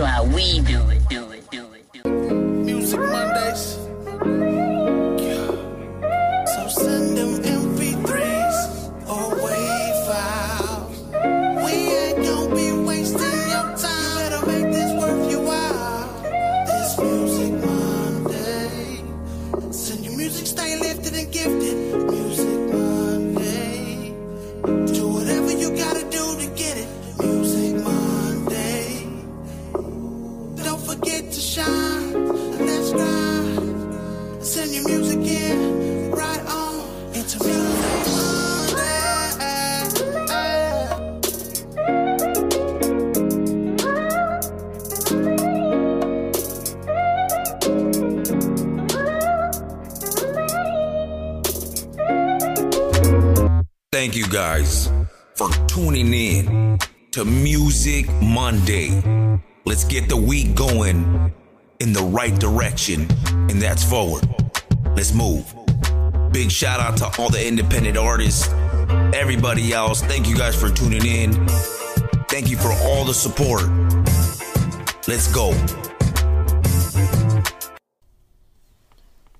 know how we do it, Thank you guys for tuning in to Music Monday. Let's get the week going in the right direction, and that's forward. Let's move. Big shout out to all the independent artists, everybody else. Thank you guys for tuning in. Thank you for all the support. Let's go.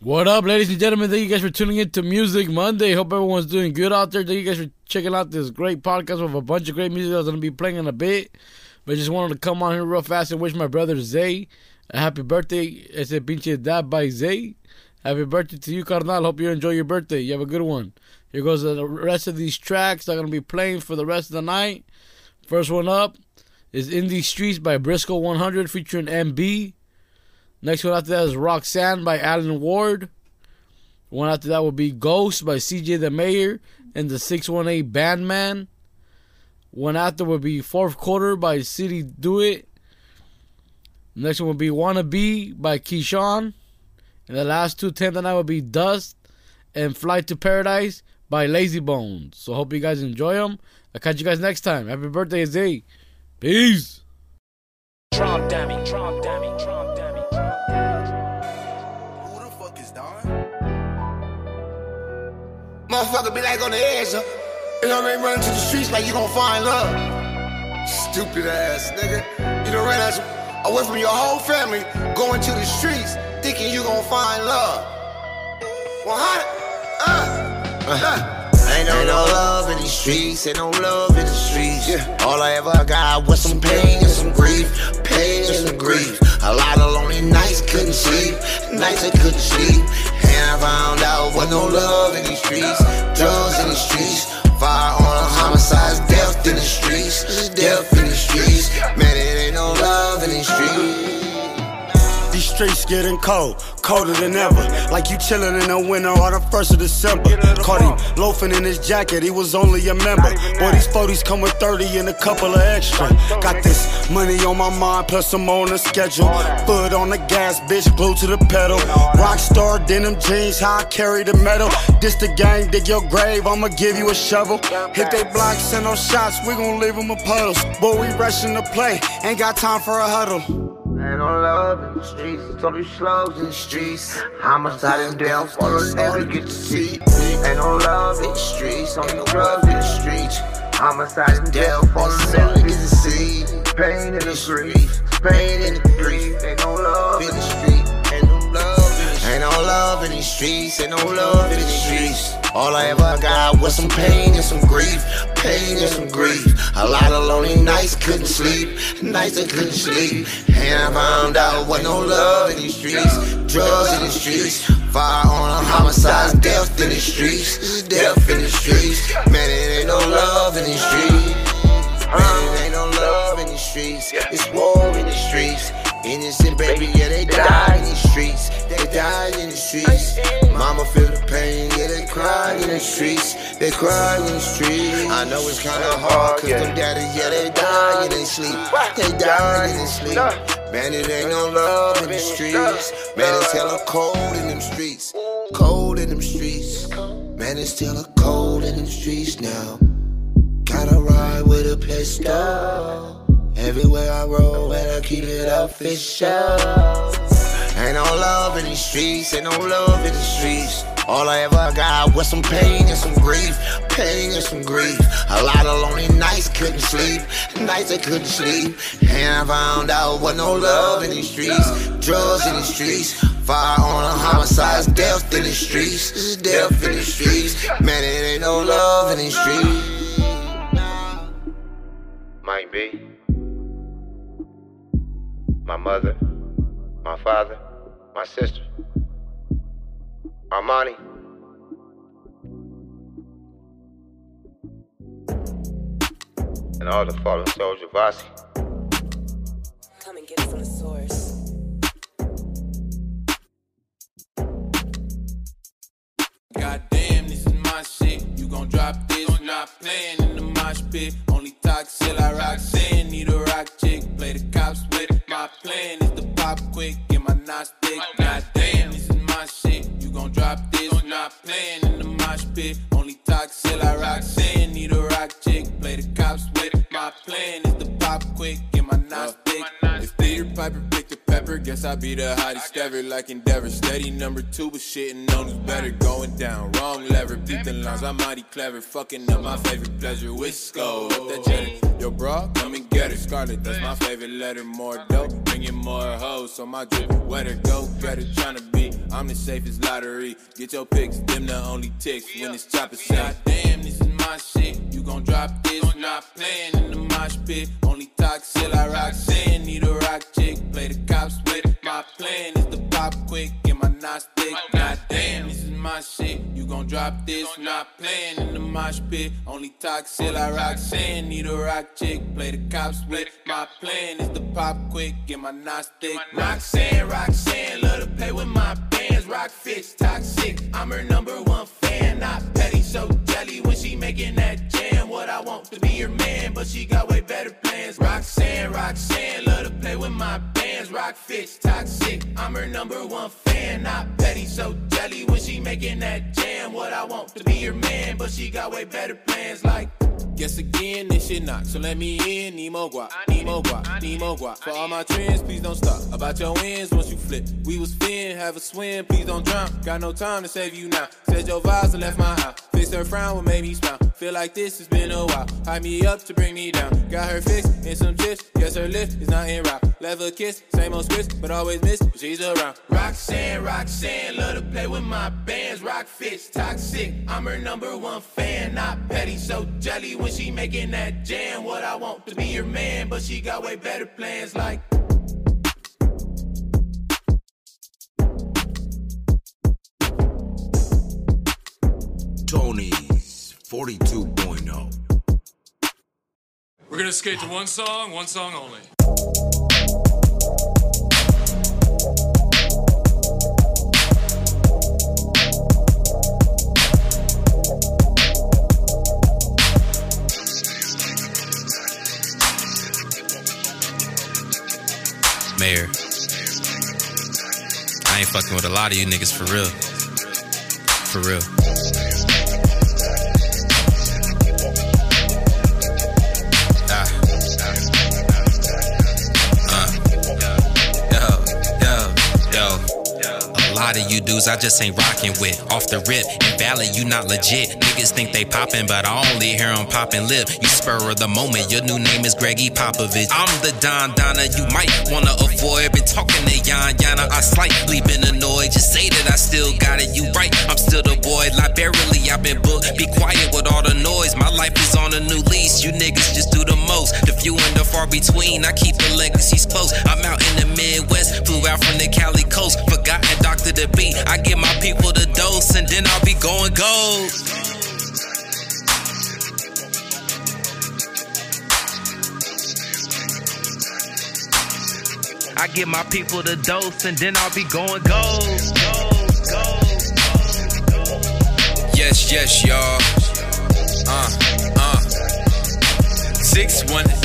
What up, ladies and gentlemen? Thank you guys for tuning in to Music Monday. Hope everyone's doing good out there. Thank you guys for checking out this great podcast with a bunch of great music that's going to be playing in a bit. But just wanted to come on here real fast and wish my brother Zay a happy birthday. Ese pinche dad by Zay. Happy birthday to you, Carnal. Hope you enjoy your birthday. You have a good one. Here goes the rest of these tracks that are going to be playing for the rest of the night. First one up is In These Streets by Brisko100 featuring MB. Next one after that is Roxanne by Alan Ward. One after that will be Ghost by CJ the Mayor and the 618 Bandman. One after will be Fourth Quarter by CiTiDoit. Next one will be Wanna Be by Keyshawn. And the last two tenth tonight will be Dust and Flight to Paradise by Lazyy.Bonez. So hope you guys enjoy them. I'll catch you guys next time. Happy birthday, Zay. Peace. Drum dummy, drum dummy, drum dummy, drum Motherfucker be like on the edge, huh? You know what I mean? Running to the streets like you gon' find love. Stupid ass nigga. You done ran out away from your whole family, going to the streets, thinking you gon' find love. Well, how? Uh, uh. Ain't no, no love in these streets, ain't no love in the streets. All I ever got was some pain and some grief, pain and some grief. A lot of lonely nights couldn't sleep, nights I couldn't sleep. And I found out was no love in these streets, drugs in the streets, firearm homicides, death in the streets, death getting cold, colder than ever. Like you chillin' in the winter or the first of December. Caught him loafing in his jacket, he was only a member. Boy, these 40s come with 30 and a couple of extra. Got this money on my mind, plus I'm on the schedule. Foot on the gas, bitch, glued to the pedal. Rockstar denim jeans, how I carry the metal. This the gang, dig your grave, I'ma give you a shovel. Hit they block, send no shots, we gon' leave them a puddles. Boy, we rushing to play, ain't got time for a huddle. Ain't no love in the streets, so these slugs in the streets. Homicide and death, all the never get to see. Ain't no love in the streets, only no drugs in the streets. Homicide and death, all the never get to see. Pain in the streets, pain in the streets. Ain't no love in the street, ain't no love in the streets. Ain't no love in these streets, ain't no love in the streets. All I ever got was some pain and some grief, pain and some grief. A lot of lonely nights couldn't sleep, nights I couldn't sleep. And I found out what no love in these streets, drugs in the streets, fire on firearm homicides, death in the streets, death in the streets. Man, it ain't no love in these streets. Man, it ain't no love in the streets. It's war in the streets. Innocent baby, yeah, they die in the streets. They die in the streets. Mama feel the pain, yeah, they cry in the streets. They cry in the streets. I know it's kinda hard, cause them daddy, yeah, they die in their sleep. They die in their sleep. Man, it ain't no love in the streets. Man, it's hella cold in them streets. Cold in them streets. Man, it's still a cold in them streets now. Gotta ride with a pistol. Everywhere I roll, and I keep it official. Ain't no love in these streets, ain't no love in the streets. All I ever got was some pain and some grief, pain and some grief. A lot of lonely nights couldn't sleep, nights I couldn't sleep. And I found out what no love in these streets, drugs in the streets. Fire on a homicide, death in the streets, death in the streets. Man, it ain't no love in these streets. Might be my mother, my father, my sister, Armani. And all the fallen soldiers, Vasi. Come and get it from the source. Goddamn, this is my shit. You gon' drop this, not playing in the mosh pit. Only talk shit I rock, Piper picked a pepper, guess I be the hottest ever. Like Endeavor, steady number two, but shitting on who's better. Going down, wrong lever, beat the lines. I'm mighty clever, fucking up my favorite pleasure. Wisco, up that Jenny. Yo, bro, come and get her. Scarlet, that's my favorite letter. More dope, bringing more hoes. So my drip wetter, go better. Tryna be, I'm the safest lottery. Get your picks, them the only ticks when it's chopper say. Damn, my shit. You gon' drop this, not playing in the mosh pit. Only talk shit I rock, saying need a rock chick. Play the cops with it. My plan is to pop quick, get my knots thick. Goddamn, this is my shit. You gon' drop this, not playing in the mosh pit. Only talk shit I rock, saying need a rock chick. Play the cops with it. My plan is to pop quick, get my knots thick. Roxanne, Roxanne, love to play with my bands. Rock fits, toxic. I'm her number Roxanne, Roxanne, love to play with my bands. Rock fits, toxic. I'm her number one fan, not so jelly when she making that jam. What I want to be your man, but she got way better plans. Like. Guess again, this shit knock. So let me in, need more guap, need more guap, need more guap. For all my trends, please don't stop. About your wins once you flip. We was fin, have a swim, please don't drown. Got no time to save you now. Said your vibes and left my house. Fixed her frown, what made me smile. Feel like this has been a while. Hide me up to bring me down. Got her fixed in some chips. Guess her lift is not in route. Love a kiss, same old scripts, but always miss. when She's around. Roxanne, Roxanne, love to play with my bands. Rock fits, toxic. I'm her number one fan, not petty, so jelly when she making that jam. What I want to be your man, but she got way better plans. Like. Tony's 42.0. We're gonna skate to one song, one song only. Mayor. I ain't fucking with a lot of you niggas for real. For real. Lot of you dudes I just ain't rocking with. Off the rip, invalid, you not legit. Niggas think they poppin', but I only hear 'em poppin' lip. You spur of the moment, your new name is Greggy Popovich. I'm the Don Donna, you might wanna avoid. Been talking to Yan Yana, I slightly been annoyed. Just say that I still got it, you right. I'm still the boy, liberally I've been booked. Be quiet with all the noise, my life is on a new lease. You niggas just do the most. The few and the far between, I keep the legacies close. I'm out in the Midwest, flew out from the Cali coast. Dr. the beat. I give my people the dose, and then I'll be going gold. I give my people the dose, and then I'll be going gold. Yes, yes, y'all. Uh, uh. 618. Hey.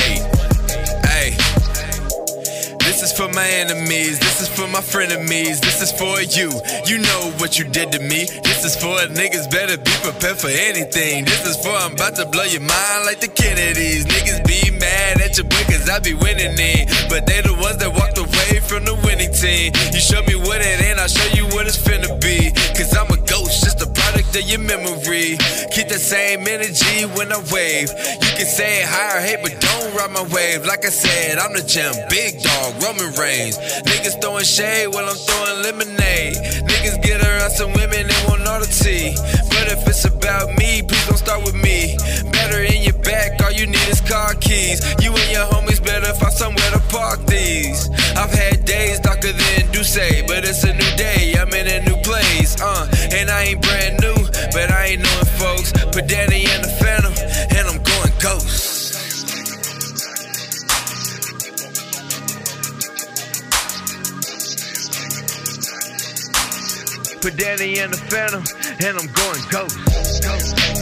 Is for my enemies. This is for my frenemies. This is for you. You know what you did to me. This is for niggas better be prepared for anything. This is for I'm about to blow your mind like the Kennedys. Niggas be mad at your boy cause I be winning it. But they the ones that walked away from the winning team. You show me what it ain't, I'll show you what it's finna be. Cause I'm a ghost, just a of your memory. Keep the same energy when I wave. You can say hi or hate, but don't ride my wave. Like I said, I'm the champ, big dog, Roman Reigns. Niggas throwing shade while I'm throwing lemonade. Niggas get around some women, they want all the tea. But if it's about me, please don't start with me. Better in your back, all you need is car keys. You and your homies better find somewhere to park these. I've had days darker than Duce, but it's a new day. I'm in a new place, uh, and I ain't brand new, but I ain't knowing folks. Put Danny in the phantom, and I'm going ghost. Put Danny in the phantom, and I'm going ghost. ghost.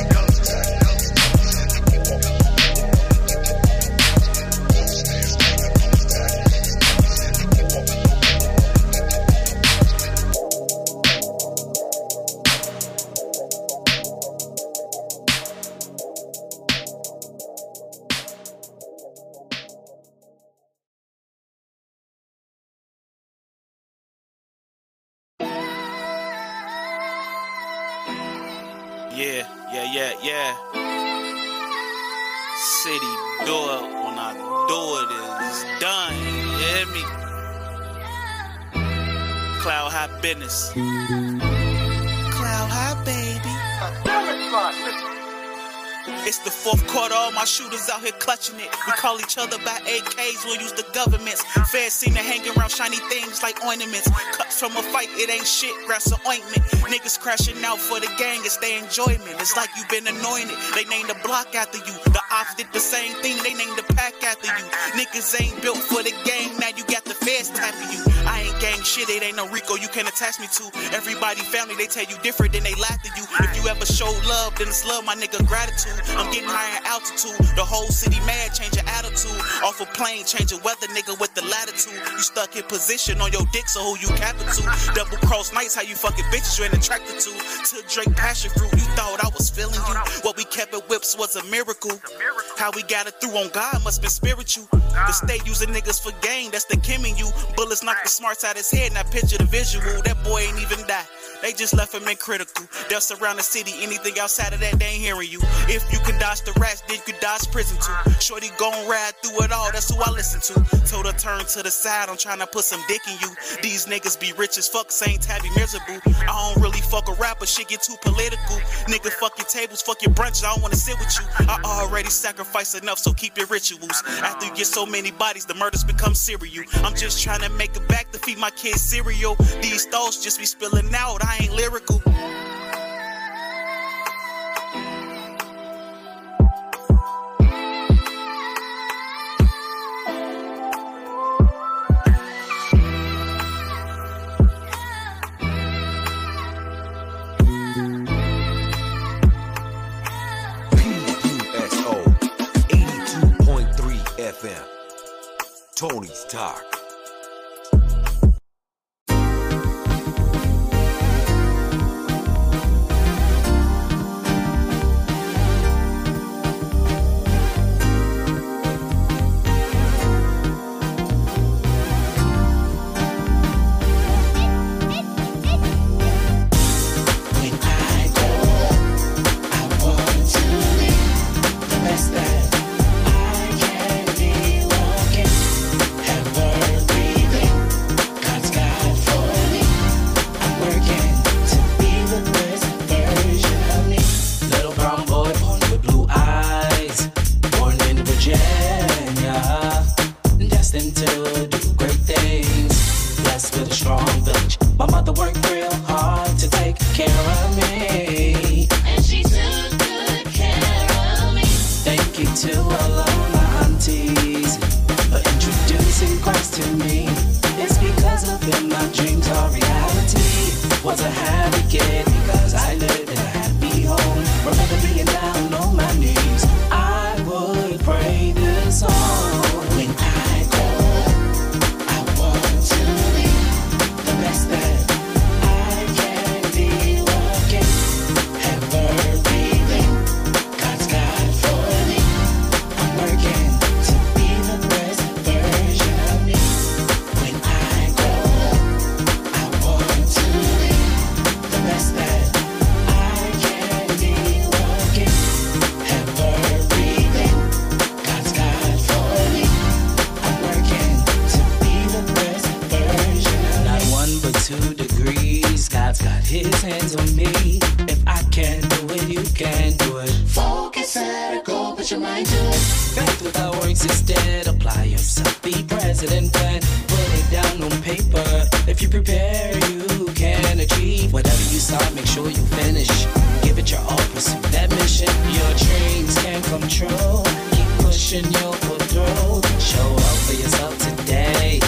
It's the fourth quarter, all my shooters out here clutching it. We call each other by AKs, we'll use the governments. Feds seem to hang around shiny things like ornaments. Cuts from a fight, it ain't shit, grass or ointment. Niggas crashing out for the gang, it's their enjoyment. It's like you've been anointed. They named the block after you. The ops did the same thing, they named the pack after you. Niggas ain't built for the game, now you got the feds tapping you. I ain't gang shit, it ain't no Rico you can't attach me to. Everybody family, they tell you different, then they laugh at you. If you ever show love, then it's love, my nigga, gratitude. I'm getting higher altitude. The whole city mad, change your attitude. Off a plane, change your weather, nigga, with the latitude. You stuck in position on your dick, so who you capping to? Double cross nights, how you fucking bitches you ain't attracted to. To drink passion fruit, you thought I was feeling you. What we kept at whips was a miracle. How we got it through on God must been spiritual. The state using niggas for game, that's the Kim in you. Bullets knock the smarts out his head, now picture the visual. That boy ain't even die. They just left him in critical. They'll surround the city, anything outside of that, they ain't hearing you. If you can dodge the rats, then you can dodge prison too. Shorty gon' ride through it all, that's who I listen to. Told her turn to the side, I'm trying to put some dick in you. These niggas be rich as fuck, same tabby miserable. I don't really fuck a rapper, shit get too political. Nigga, fuck your tables, fuck your brunch, I don't wanna sit with you. I already sacrificed enough, so keep your rituals. After you get so many bodies, the murders become serial. I'm just trying to make it back to feed my kids cereal. These thoughts just be spilling out, I ain't lyrical. Put it down on paper. If you prepare, you can achieve whatever you start. Make sure you finish. Give it your all, pursue that mission. Your dreams can come true. Keep pushing, pull through. Show up for yourself today.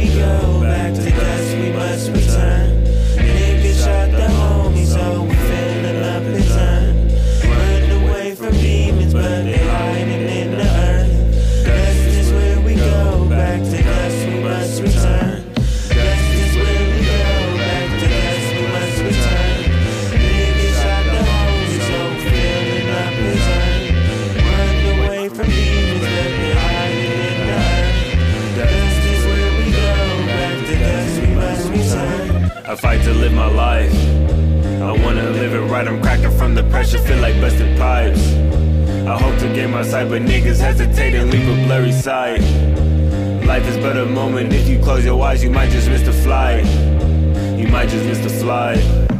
We go. Back to dust we must return. To live my life. I wanna live it right. I'm cracking from the pressure, feel like busted pipes. I hope to gain my sight, but niggas hesitate and leave a blurry sight. Life is but a moment. If you close your eyes, you might just miss the flight. You might just miss the flight.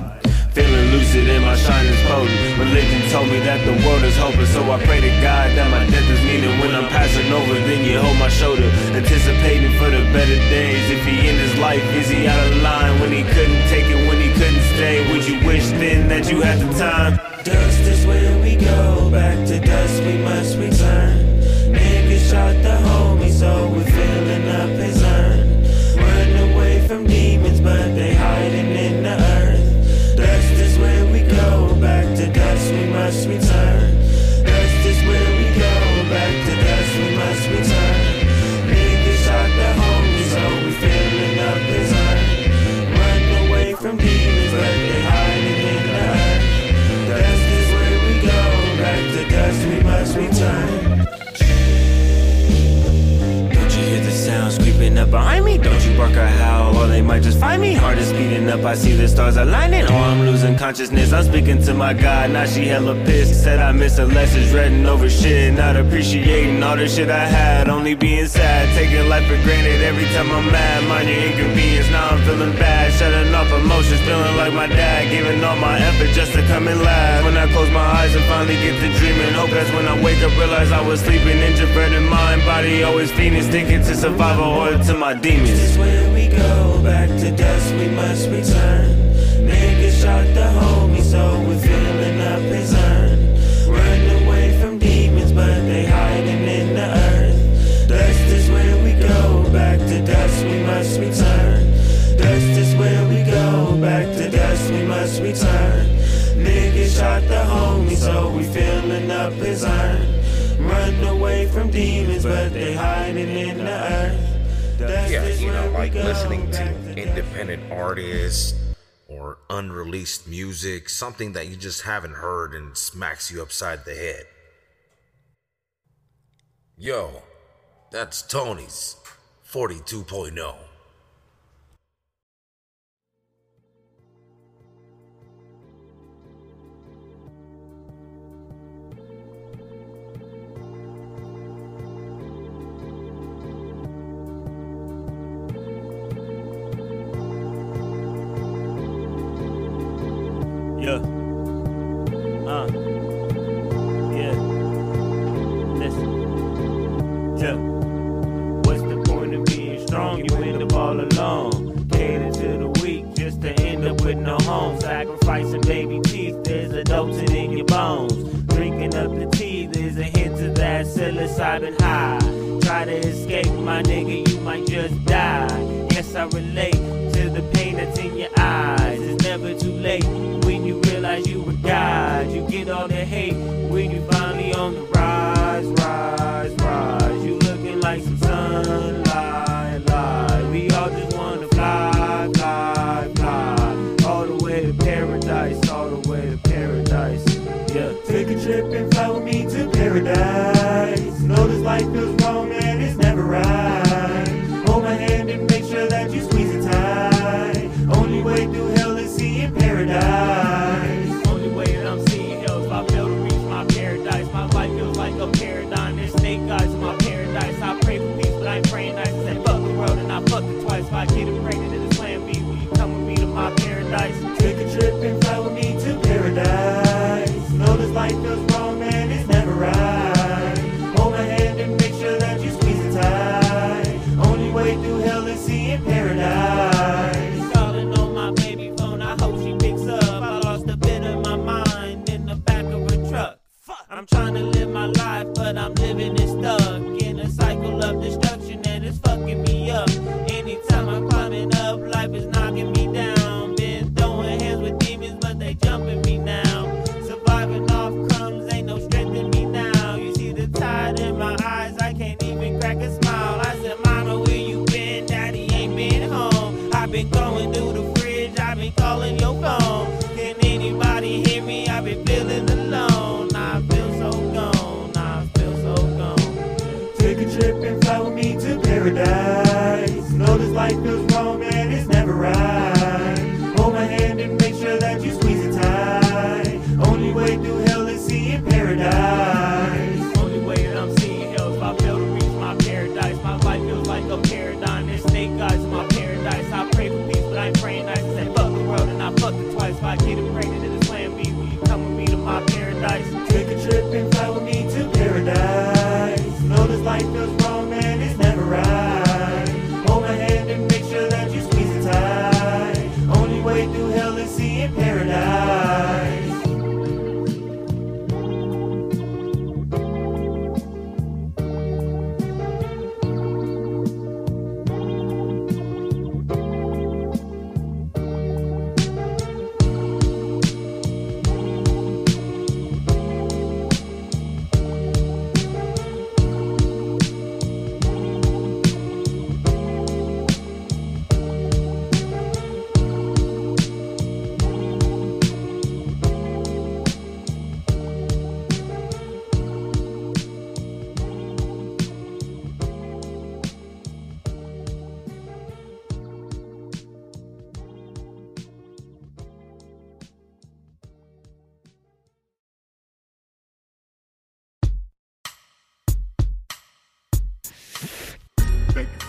Feeling lucid and my shine is potent. Religion told me that the world is hopeless, so I pray to God that my death is meaning. When I'm passing over, then you hold my shoulder, anticipating for the better days. If he in his life, is he out of line when he couldn't take it, when he couldn't stay? Would you wish then that you had the time? Dust is where we go. Back to dust we must return. Must return. Dust is where we go. Back to dust we must return. Niggas shot the homie, so we filling up his urn. Run away from demons, but they hiding in the earth. Dust is where we go. Back to dust we must return. Don't you hear the sounds creeping up behind me? Don't you bark or howl, or they might just find me. Heart is speeding up, I see the stars aligning. Oh, I'm losing consciousness. Speaking to my God, now she hella pissed. Said I miss her lessons, reading over shit, not appreciating all the shit I had. Only being sad, taking life for granted every time I'm mad. Mind your inconvenience, now I'm feeling bad. Shutting off emotions, feeling like my dad. Giving all my effort just to come and laugh. When I close my eyes and finally get to dreaming, hope that's when I wake up, realize I was sleeping. Introverted mind, body always fiending, sticking to survival or to my demons. Unreleased music, something that you just haven't heard and smacks you upside the head. Yo, that's Tony's 42.0. fly away. life is